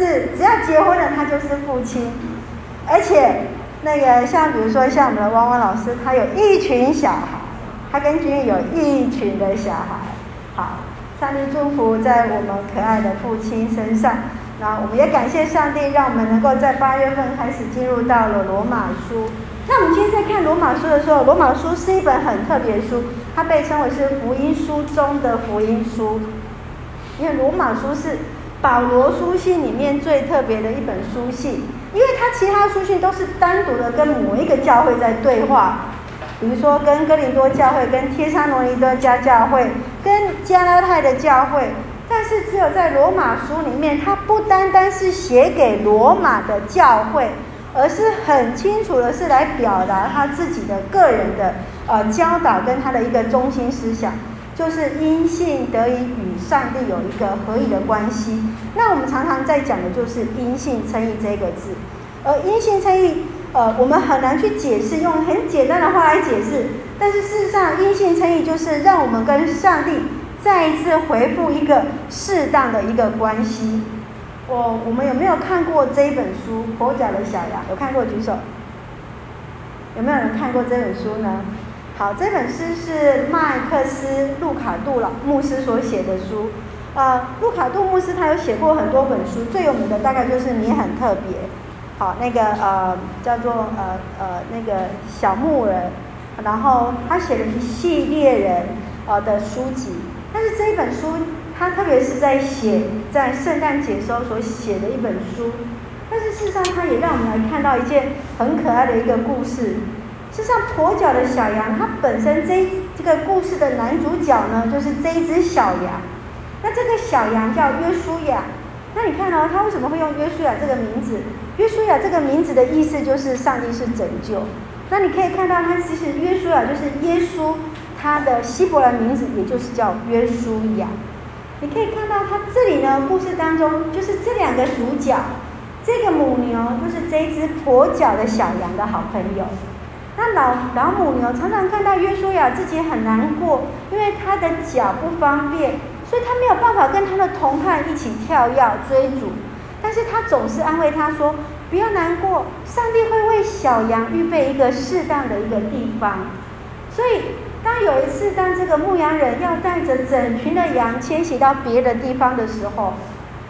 是只要结婚了，他就是父亲，而且那个像比如说像我们的汪汪老师，他有一群小孩，他跟君有一群的小孩。好，上帝祝福在我们可爱的父亲身上。那我们也感谢上帝，让我们能够在八月份开始进入到了罗马书。那我们今天在看罗马书的时候，罗马书是一本很特别的书，它被称为是福音书中的福音书，因为罗马书是保罗书信里面最特别的一本书信，因为他其他书信都是单独的跟某一个教会在对话，比如说跟哥林多教会、跟帖撒罗尼加教会、跟加拉太的教会，但是只有在罗马书里面，他不单单是写给罗马的教会。而是很清楚的，是来表达他自己的个人的呃教导跟他的一个中心思想，就是因信得以与上帝有一个合一的关系。那我们常常在讲的就是因信称义这个字，而因信称义，呃，我们很难去解释，用很简单的话来解释。但是事实上，因信称义就是让我们跟上帝再一次回复一个适当的一个关系。我我们有没有看过这一本书《跛脚的小羊》？有看过举手。有没有人看过这本书呢？好，这本书是麦克斯·路卡杜老牧师所写的书。呃，路卡杜牧师他有写过很多本书，最有名的大概就是《你很特别》。好，那个呃叫做呃呃那个小牧人，然后他写了一系列人呃的书籍，但是这一本书。他特别是在写在圣诞节时候所写的一本书，但是事实上，他也让我们来看到一件很可爱的一个故事。事实上，跛脚的小羊，它本身这这个故事的男主角呢，就是这只小羊。那这个小羊叫约书亚。那你看哦，他为什么会用约书亚这个名字？约书亚这个名字的意思就是上帝是拯救。那你可以看到，他其实约书亚就是耶稣，他的希伯来名字也就是叫约书亚。你可以看到，他这里呢，故事当中就是这两个主角，这个母牛就是这只跛脚的小羊的好朋友。那老老母牛常常看到约书亚自己很难过，因为他的脚不方便，所以他没有办法跟他的同伴一起跳跃追逐。但是他总是安慰他说：“不要难过，上帝会为小羊预备一个适当的一个地方。”所以。当有一次，当这个牧羊人要带着整群的羊迁徙到别的地方的时候，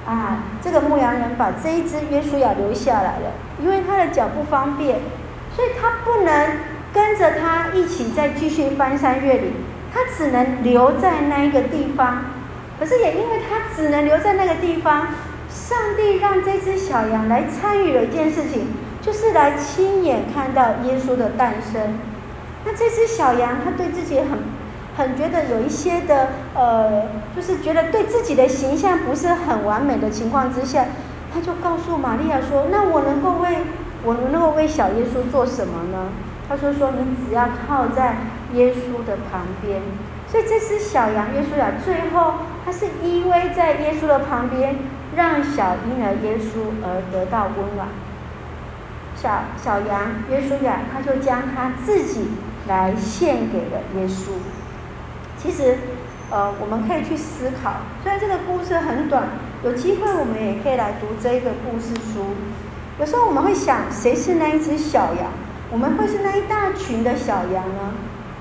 啊，这个牧羊人把这一只约书亚留下来了，因为他的脚不方便，所以他不能跟着他一起再继续翻山越岭，他只能留在那一个地方。可是也因为他只能留在那个地方，上帝让这只小羊来参与了一件事情，就是来亲眼看到耶稣的诞生。那这只小羊，它对自己很，很觉得有一些的，呃，就是觉得对自己的形象不是很完美的情况之下，他就告诉玛利亚说：“那我能够为，我能够为小耶稣做什么呢？”他说：“说你只要靠在耶稣的旁边。”所以这只小羊耶稣呀最后，他是依偎在耶稣的旁边，让小婴儿耶稣而得到温暖。小小羊耶稣呀，他就将他自己。来献给了耶稣。其实，呃，我们可以去思考。虽然这个故事很短，有机会我们也可以来读这个故事书。有时候我们会想，谁是那一只小羊？我们会是那一大群的小羊呢？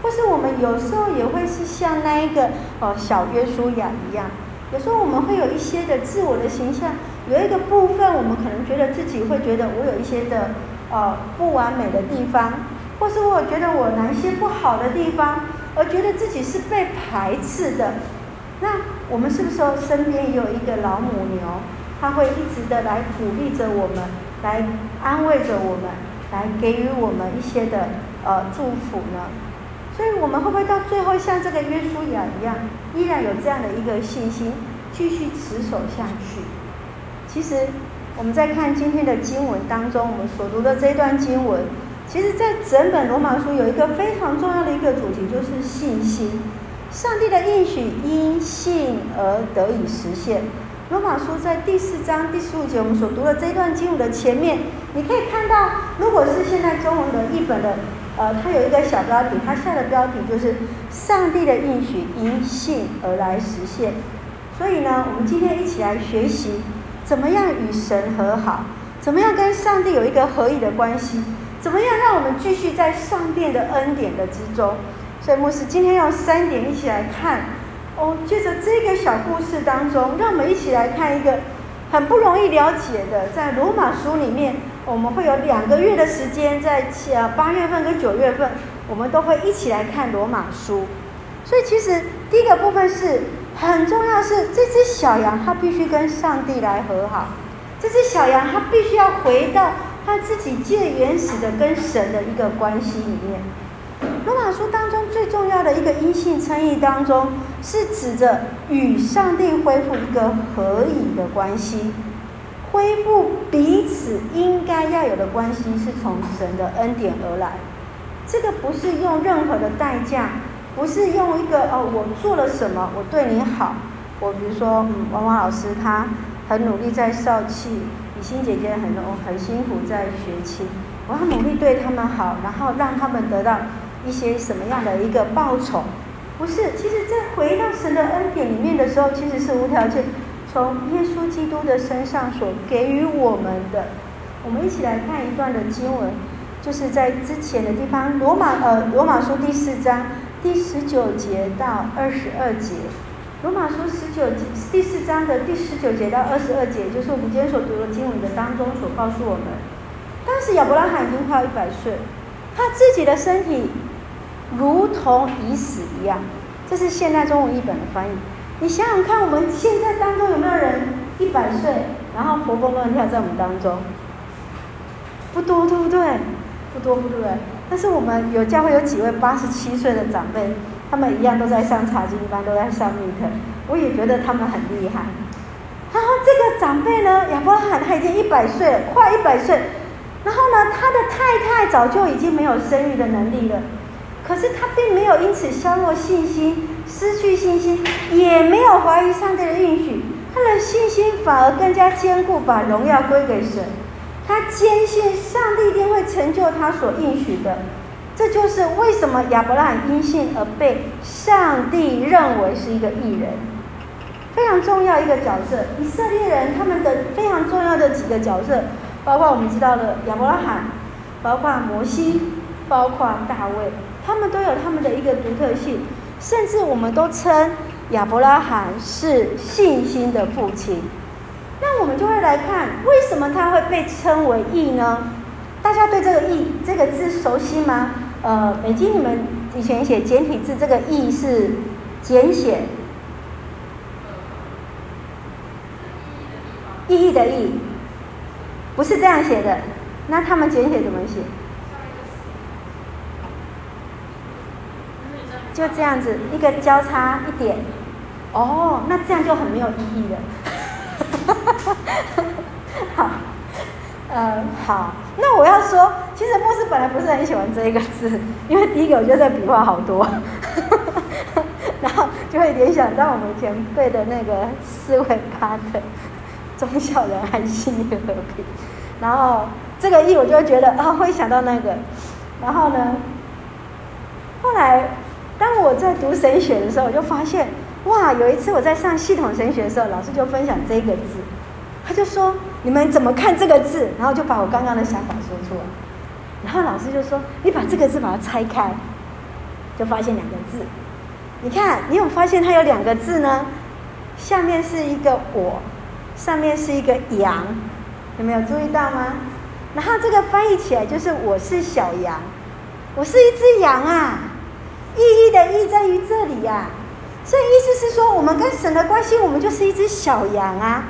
或是我们有时候也会是像那一个呃小约书亚一样？有时候我们会有一些的自我的形象，有一个部分我们可能觉得自己会觉得我有一些的呃不完美的地方。或是我觉得我哪一些不好的地方，而觉得自己是被排斥的，那我们是不是说身边有一个老母牛，它会一直的来鼓励着我们，来安慰着我们，来给予我们一些的呃祝福呢？所以我们会不会到最后像这个约书亚一样，依然有这样的一个信心，继续持守下去？其实我们在看今天的经文当中，我们所读的这段经文。其实，在整本罗马书有一个非常重要的一个主题，就是信心。上帝的应许因信而得以实现。罗马书在第四章第十五节，我们所读的这一段经文的前面，你可以看到，如果是现在中文的译本的，呃，它有一个小标题，它下的标题就是“上帝的应许因信而来实现”。所以呢，我们今天一起来学习怎么样与神和好，怎么样跟上帝有一个合一的关系，怎么样让我们继续在上帝的恩典的之中。所以牧师今天用三点一起来看哦，借着这个小故事当中，让我们一起来看一个很不容易了解的，在罗马书里面，我们会有两个月的时间，在呃八月份跟九月份，我们都会一起来看罗马书。所以其实第一个部分是很重要，是这只小羊它必须跟上帝来和好，这只小羊它必须要回到它自己最原始的跟神的一个关系里面。罗马书当中最重要的一个阴性称义当中，是指着与上帝恢复一个合一的关系，恢复彼此应该要有的关系，是从神的恩典而来。这个不是用任何的代价。不是用一个哦，我做了什么，我对你好。我比如说，嗯，王王老师他很努力在少气，雨欣姐姐很很辛苦在学琴，我要努力对他们好，然后让他们得到一些什么样的一个报酬？不是，其实在回到神的恩典里面的时候，其实是无条件从耶稣基督的身上所给予我们的。我们一起来看一段的经文，就是在之前的地方，罗马呃罗马书第四章。第十九节到二十二节，罗马书十九第四章的第十九节到二十二节，就是我们今天所读的经文的当中所告诉我们，当时亚伯拉罕已经快要一百岁，他自己的身体如同已死一样。这是现代中文译本的翻译。你想想看，我们现在当中有没有人一百岁，然后活蹦乱跳在我们当中？不多，对不对？不多，不对。但是我们有教会有几位八十七岁的长辈，他们一样都在上查经班，都在上密特。我也觉得他们很厉害。然后这个长辈呢，亚伯拉罕他已经一百岁，快一百岁。然后呢，他的太太早就已经没有生育的能力了。可是他并没有因此削弱信心，失去信心，也没有怀疑上帝的应许。他的信心反而更加坚固，把荣耀归给神。他坚信上帝一定会成就他所应许的，这就是为什么亚伯拉罕因信而被上帝认为是一个艺人，非常重要一个角色。以色列人他们的非常重要的几个角色，包括我们知道的亚伯拉罕，包括摩西，包括大卫，他们都有他们的一个独特性，甚至我们都称亚伯拉罕是信心的父亲。那我们就会来看，为什么他会被称为义呢？大家对这个义这个字熟悉吗？呃，美金，你们以前写简体字，这个义是简写，意义的义，不是这样写的。那他们简写怎么写？就这样子，一个交叉一点。哦，那这样就很没有意义了。好，嗯，好。那我要说，其实牧师本来不是很喜欢这一个字，因为第一个我觉得这笔画好多，然后就会联想到我们前辈的那个四维巴特“忠孝仁爱信义和平”，然后这个义我就会觉得啊、哦，会想到那个。然后呢，在读神学的时候，我就发现。哇！有一次我在上系统神学的时候，老师就分享这个字，他就说：“你们怎么看这个字？”然后就把我刚刚的想法说出来。然后老师就说：“你把这个字把它拆开，就发现两个字。你看，你有发现它有两个字呢？下面是一个我，上面是一个羊，有没有注意到吗？然后这个翻译起来就是我是小羊，我是一只羊啊！意义的意在于这里呀、啊。”所以意思是说，我们跟神的关系，我们就是一只小羊啊，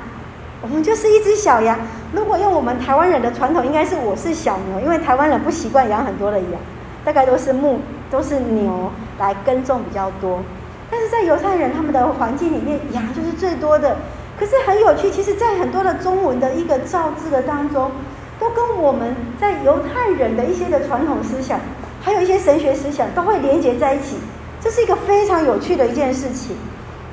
我们就是一只小羊。如果用我们台湾人的传统，应该是我是小牛，因为台湾人不习惯养很多的羊，大概都是牧，都是牛来耕种比较多。但是在犹太人他们的环境里面，羊就是最多的。可是很有趣，其实，在很多的中文的一个造字的当中，都跟我们在犹太人的一些的传统思想，还有一些神学思想，都会连接在一起。这是一个非常有趣的一件事情，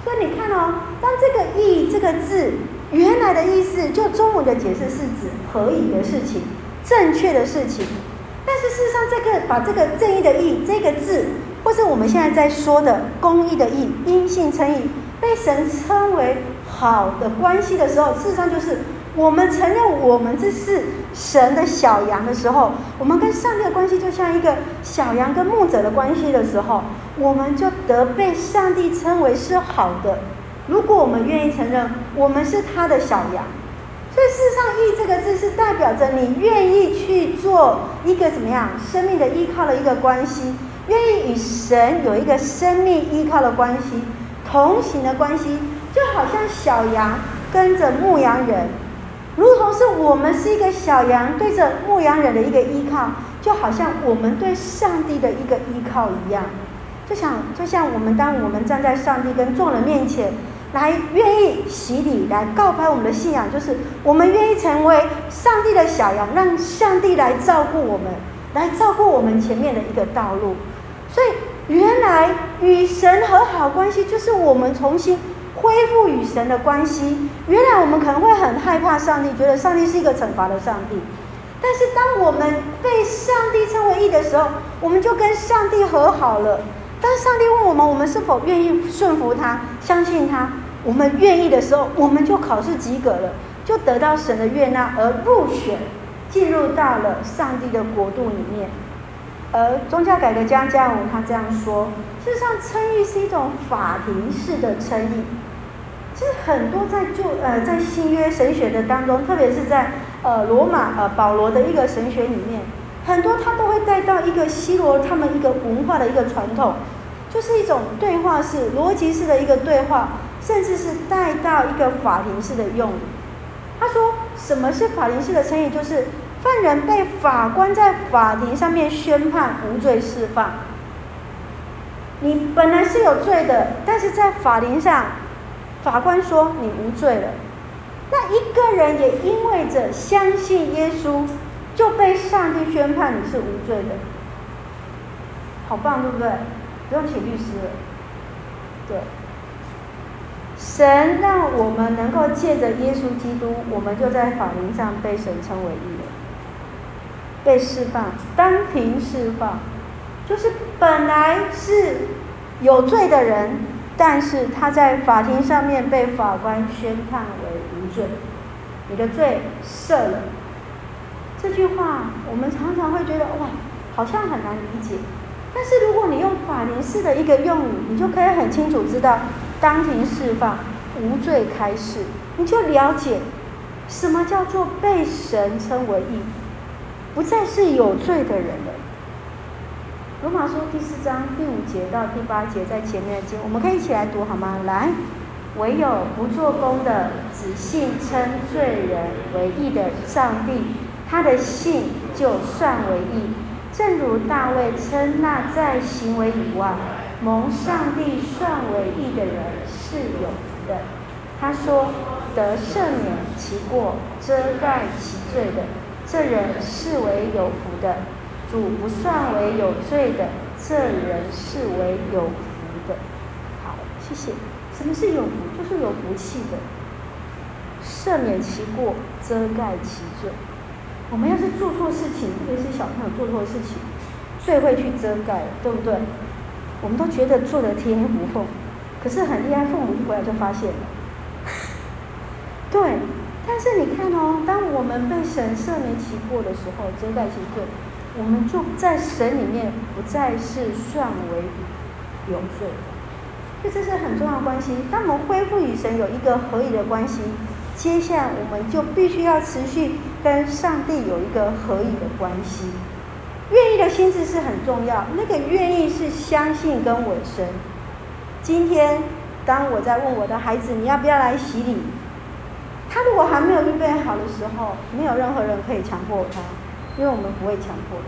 所以你看哦，当这个“义”这个字原来的意思，就中文的解释是指合宜的事情、正确的事情。但是事实上，这个把这个正义的“义”这个字，或是我们现在在说的公义的“义”、因信称义，被神称为好的关系的时候，事实上就是我们承认我们这是神的小羊的时候，我们跟上帝的关系就像一个小羊跟牧者的关系的时候，我们就得被上帝称为是好的。如果我们愿意承认我们是他的小羊，所以事实上“义”这个字是代表着你愿意去做一个怎么样生命的依靠的一个关系，愿意与神有一个生命依靠的关系，同行的关系，就好像小羊跟着牧羊人，如同是我们是一个小羊对着牧羊人的一个依靠，就好像我们对上帝的一个依靠一样，就像就像我们当我们站在上帝跟众人面前。来愿意洗礼，来告白我们的信仰，就是我们愿意成为上帝的小羊，让上帝来照顾我们，来照顾我们前面的一个道路。所以，原来与神和好关系，就是我们重新恢复与神的关系。原来我们可能会很害怕上帝，觉得上帝是一个惩罚的上帝。但是，当我们被上帝称为义的时候，我们就跟上帝和好了。当上帝问我们，我们是否愿意顺服他、相信他？我们愿意的时候，我们就考试及格了，就得到神的悦纳而入选，进入到了上帝的国度里面。而宗教改革家加尔文他这样说：事实上，称义是一种法庭式的称义。其实很多在就呃在新约神学的当中，特别是在呃罗马呃保罗的一个神学里面。很多他都会带到一个希罗他们一个文化的一个传统，就是一种对话式、逻辑式的一个对话，甚至是带到一个法庭式的用。他说：“什么是法庭式的称义？就是犯人被法官在法庭上面宣判无罪释放。你本来是有罪的，但是在法庭上，法官说你无罪了。那一个人也因为着相信耶稣。”就被上帝宣判你是无罪的，好棒，对不对？不用请律师了。对，神让我们能够借着耶稣基督，我们就在法庭上被神称为义了，被释放，当庭释放，就是本来是有罪的人，但是他在法庭上面被法官宣判为无罪，你的罪赦了。这句话我们常常会觉得哇，好像很难理解。但是如果你用法庭式的一个用语，你就可以很清楚知道，当庭释放、无罪开释，你就了解什么叫做被神称为义，不再是有罪的人了。罗马书第四章第五节到第八节在前面的经，我们可以一起来读好吗？来，唯有不做工的，只信称罪人为义的上帝。他的信就算为义，正如大卫称那在行为以外蒙上帝算为义的人是有福的。他说：“得赦免其过、遮盖其罪的，这人是为有福的；主不算为有罪的，这人是为有福的。”好，谢谢。什么是有福？就是有福气的。赦免其过，遮盖其罪。我们要是做错事情，特别是小朋友做错事情，最会去遮盖，对不对？我们都觉得做得天衣无缝，可是很厉害，父母一回来就发现了。对，但是你看哦，当我们被神赦免其过的时候，遮盖其罪，我们就在神里面不再是算为有罪。所以这是很重要的关系。当我们恢复与神有一个合一的关系。接下来，我们就必须要持续跟上帝有一个合一的关系。愿意的心智是很重要，那个愿意是相信跟委身。今天，当我在问我的孩子你要不要来洗礼，他如果还没有预备好的时候，没有任何人可以强迫他，因为我们不会强迫人。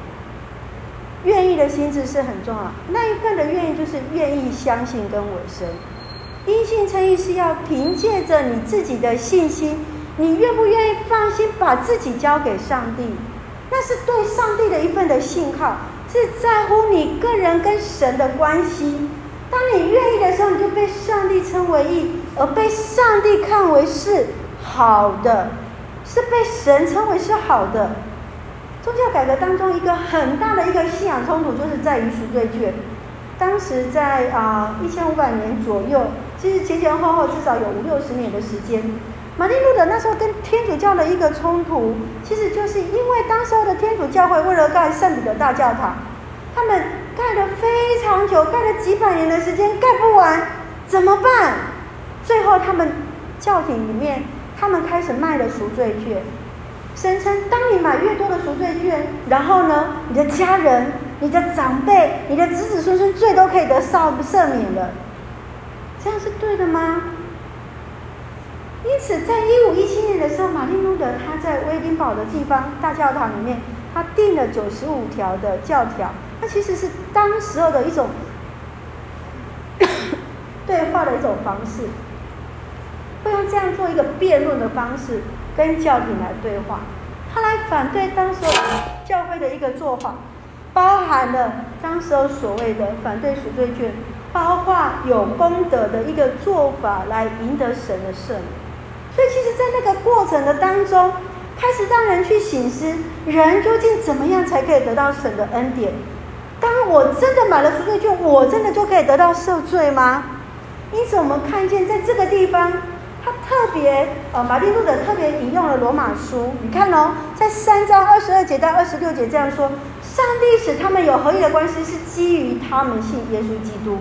愿意的心智是很重要，那一份的愿意就是愿意相信跟委身。因信称义是要凭借着你自己的信心，你愿不愿意放心把自己交给上帝？那是对上帝的一份的信号，是在乎你个人跟神的关系。当你愿意的时候，你就被上帝称为义，而被上帝看为是好的，是被神称为是好的。宗教改革当中一个很大的一个信仰冲突，就是在于赎罪券。当时在啊一千五百年左右。其实前前后后至少有五六十年的时间。马丁路德那时候跟天主教的一个冲突，其实就是因为当时候的天主教会为了盖圣彼得大教堂，他们盖了非常久，盖了几百年的时间盖不完，怎么办？最后他们教廷里面，他们开始卖了赎罪券，声称当你买越多的赎罪券，然后呢，你的家人、你的长辈、你的子子孙孙罪都可以得赦赦免了，这样是对的吗？因此，在一五一七年的时候，马丁路德他在威丁堡的地方大教堂里面，他定了九十五条的教条，那其实是当时候的一种 对话的一种方式，会用这样做一个辩论的方式跟教廷来对话，他来反对当时候教会的一个做法，包含了当时所谓的反对赎罪券，包括有功德的一个做法来赢得神的圣名。所以，其实，在那个过程的当中，开始让人去省思：人究竟怎么样才可以得到神的恩典？当我真的买了赎罪券，我真的就可以得到赦罪吗？因此，我们看见在这个地方，他特别呃，马丁路德特别引用了罗马书。你看哦，在三章二十二节到二十六节这样说：上帝使他们有合一的关系，是基于他们信耶稣基督，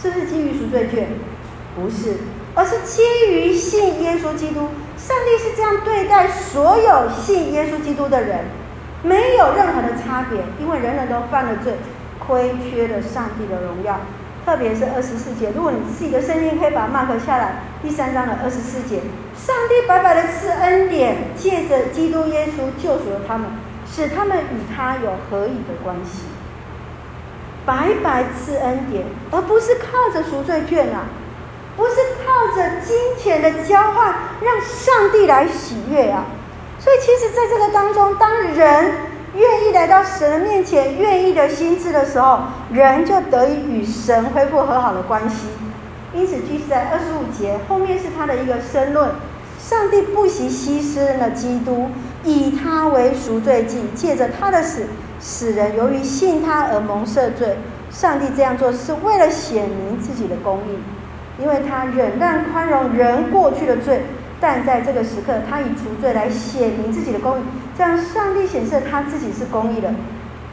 是不是基于赎罪券？不是。而是基于信耶稣基督，上帝是这样对待所有信耶稣基督的人，没有任何的差别，因为人人都犯了罪，亏缺了上帝的荣耀。特别是二十四节，如果你自己的圣经可以把它 mark 下来，第三章的二十四节，上帝白白的赐恩典，借着基督耶稣救赎了他们，使他们与他有合一的关系，白白赐恩典，而不是靠着赎罪券啊。不是靠着金钱的交换让上帝来喜悦啊！所以，其实在这个当中，当人愿意来到神的面前，愿意的心志的时候，人就得以与神恢复和好的关系。因此，继续在二十五节后面是他的一个申论：上帝不惜牺牲了基督，以他为赎罪祭，借着他的死，使人由于信他而蒙赦罪。上帝这样做是为了显明自己的公义。因为他忍耐宽容人过去的罪，但在这个时刻，他以赎罪来显明自己的公义，这样上帝显示他自己是公义的。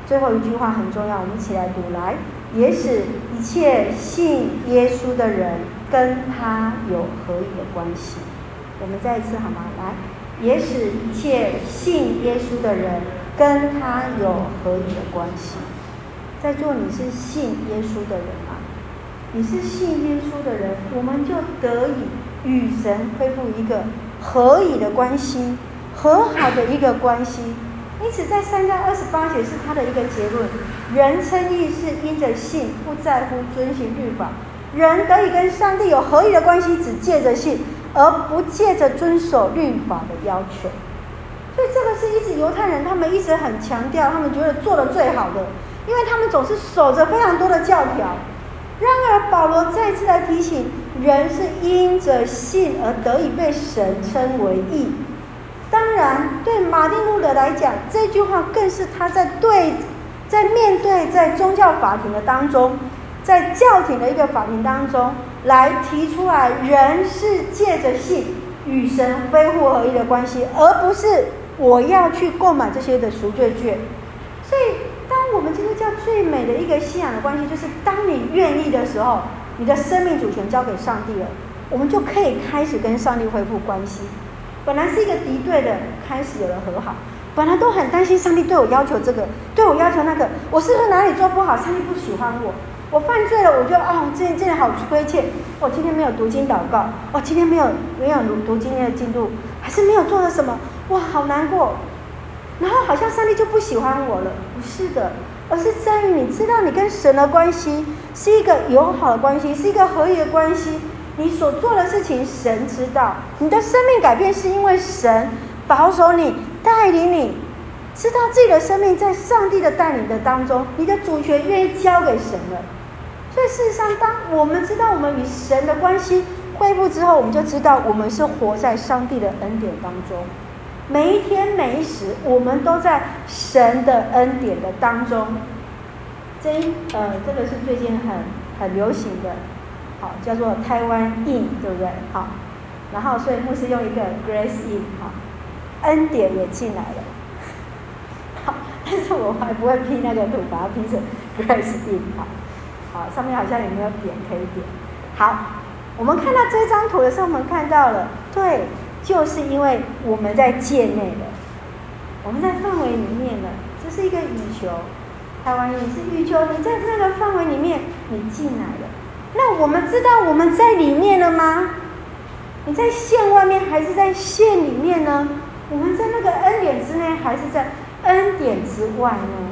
最后一句话很重要，我们一起来读来，也使一切信耶稣的人跟他有合一的关系。我们再一次好吗？来，也使一切信耶稣的人跟他有合一的关系。在座你是信耶稣的人吗？你是信耶稣的人，我们就得以与神恢复一个合以的关系，和好的一个关系。因此，在三章二十八节是他的一个结论：人称义是因着信，不在乎遵行律法。人得以跟上帝有合一的关系，只借着信，而不借着遵守律法的要求。所以，这个是一直犹太人他们一直很强调，他们觉得做的最好的，因为他们总是守着非常多的教条。然而，保罗再次来提醒：人是因着信而得以被神称为义。当然，对马丁路德来讲，这句话更是他在对，在面对在宗教法庭的当中，在教廷的一个法庭当中来提出来：人是借着信与神恢复合一的关系，而不是我要去购买这些的赎罪券。所以。当我们基督教最美的一个信仰的关系，就是当你愿意的时候，你的生命主权交给上帝了，我们就可以开始跟上帝恢复关系。本来是一个敌对的，开始有了和好。本来都很担心上帝对我要求这个，对我要求那个，我是不是哪里做不好？上帝不喜欢我，我犯罪了，我就啊，这这好亏欠。我今天没有读经祷告，我今天没有没有读读经的进度，还是没有做了什么？哇，好难过。然后好像上帝就不喜欢我了，不是的，而是在于你知道你跟神的关系是一个友好的关系，是一个合一的关系。你所做的事情，神知道。你的生命改变是因为神保守你、带领你，知道自己的生命在上帝的带领的当中，你的主权愿意交给神了。所以事实上，当我们知道我们与神的关系恢复之后，我们就知道我们是活在上帝的恩典当中。每一天每一时，我们都在神的恩典的当中。这呃，这个是最近很很流行的，好，叫做台湾 in，对不对？好，然后所以牧师用一个 grace in，好，恩典也进来了。好，但是我还不会拼那个图，把它拼成 grace in，好，好，上面好像也没有点可以点。好，我们看到这张图的时候，我们看到了，对，就是因为我们在界内的，我们在范围里面的，这是一个羽球。台湾也是羽球你在那个范围里面，你进来了。那我们知道我们在里面了吗？你在线外面还是在线里面呢？我们在那个恩典之内还是在恩典之外呢？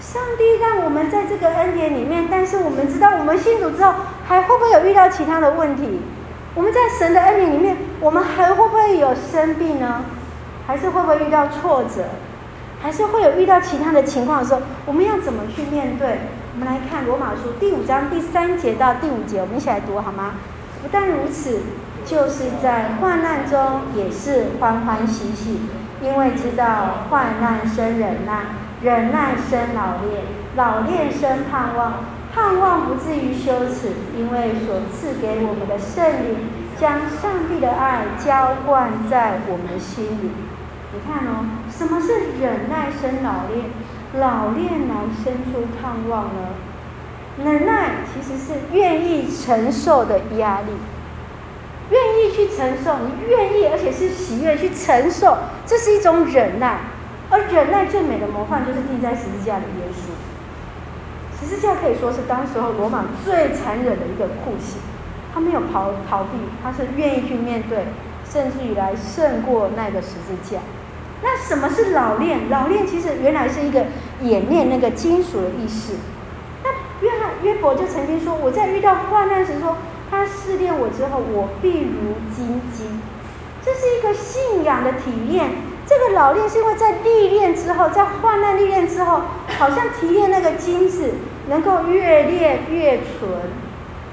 上帝让我们在这个恩典里面，但是我们知道我们信主之后，还会不会有遇到其他的问题？我们在神的恩典里面，我们还会不会有生病呢？还是会不会遇到挫折？还是会有遇到其他的情况的时候，我们要怎么去面对？我们来看罗马书第五章第三节到第五节，我们一起来读好吗？不但如此，就是在患难中也是欢欢喜喜，因为知道患难生忍耐，忍耐生老练，老练生盼望，盼望不至于羞耻，因为所赐给我们的圣灵将上帝的爱浇灌在我们心里。你看哦，什么是忍耐生老练？老练来生出盼望呢？忍耐其实是愿意承受的压力，愿意去承受，你愿意而且是喜悦去承受，这是一种忍耐。而忍耐最美的模范就是钉在十字架的耶稣。十字架可以说是当时候罗马最残忍的一个酷刑，他没有逃逃避，他是愿意去面对，甚至于来胜过那个十字架。那什么是老练？老练其实原来是一个演练那个金属的意思。那约翰约伯就曾经说：“我在遇到患难时，说他试炼我之后，我必如精金。”这是一个信仰的体验。这个老练是因为在历练之后，在患难历练之后，好像提炼那个金子，能够越炼越纯。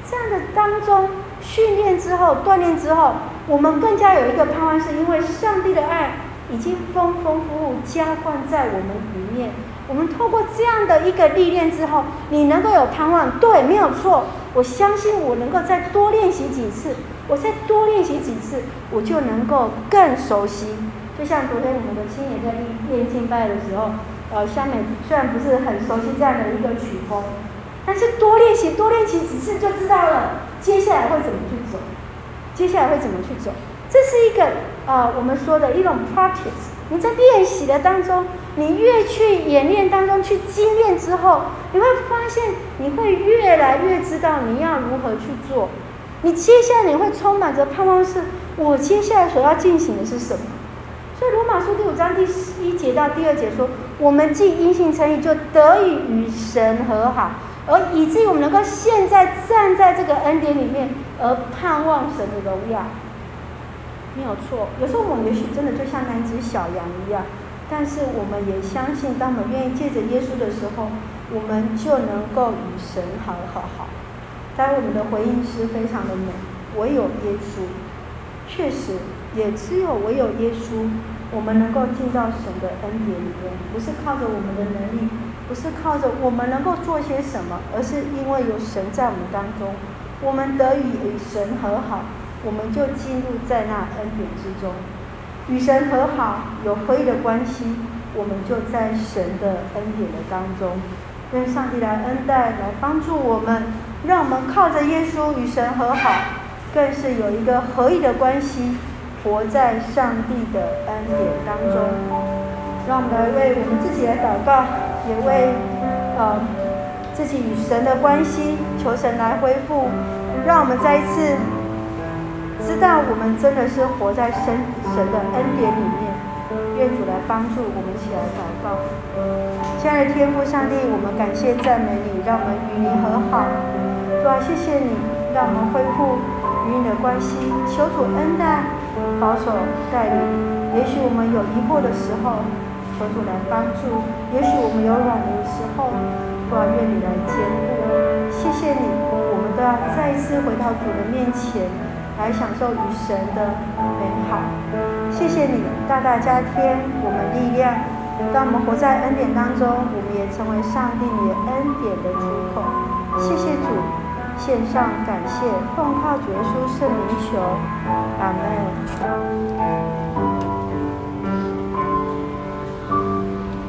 这样的当中训练之后、锻炼之后，我们更加有一个盼望，是因为上帝的爱。已经丰丰富富浇灌在我们里面。我们透过这样的一个历练之后，你能够有盼望，对，没有错。我相信我能够再多练习几次，我再多练习几次，我就能够更熟悉。就像昨天我们的青年在练敬拜的时候，呃，香美虽然不是很熟悉这样的一个曲风，但是多练习多练习几次就知道了，接下来会怎么去走，接下来会怎么去走。这是一个呃，我们说的一种 practice。你在练习的当中，你越去演练当中去经验之后，你会发现你会越来越知道你要如何去做。你接下来你会充满着盼望，是我接下来所要进行的是什么？所以罗马书第五章第十一节到第二节说：我们既因信称义，就得以与神和好，而以至于我们能够现在站在这个恩典里面，而盼望神的荣耀。没有错，有时候我们也许真的就像那只小羊一样，但是我们也相信，当我们愿意借着耶稣的时候，我们就能够与神好好好。当然，我们的回应是非常的美，唯有耶稣，确实也只有唯有耶稣，我们能够进到神的恩典里面，不是靠着我们的能力，不是靠着我们能够做些什么，而是因为有神在我们当中，我们得以与神和好。我们就进入在那恩典之中，与神和好，有合一的关系，我们就在神的恩典的当中，愿上帝来恩待，来帮助我们，让我们靠着耶稣与神和好，更是有一个合一的关系，活在上帝的恩典当中。让我们来为我们自己来祷告，也为呃自己与神的关系，求神来恢复，让我们再一次。知道我们真的是活在神神的恩典里面，愿主来帮助我们一起来祷告。亲爱的天父上帝，我们感谢赞美你，让我们与你和好。主啊，谢谢你，让我们恢复与你的关系。求主恩待、保守、带领。也许我们有疑惑的时候，求主来帮助；也许我们有软的时候，主啊，愿你来坚固。谢谢你，我们都要再一次回到主的面前。来享受与神的美好，谢谢你大大加添我们力量。当我们活在恩典当中，我们也成为上帝你恩典的出口。谢谢主，献上感谢，奉靠主耶稣圣名求，阿门。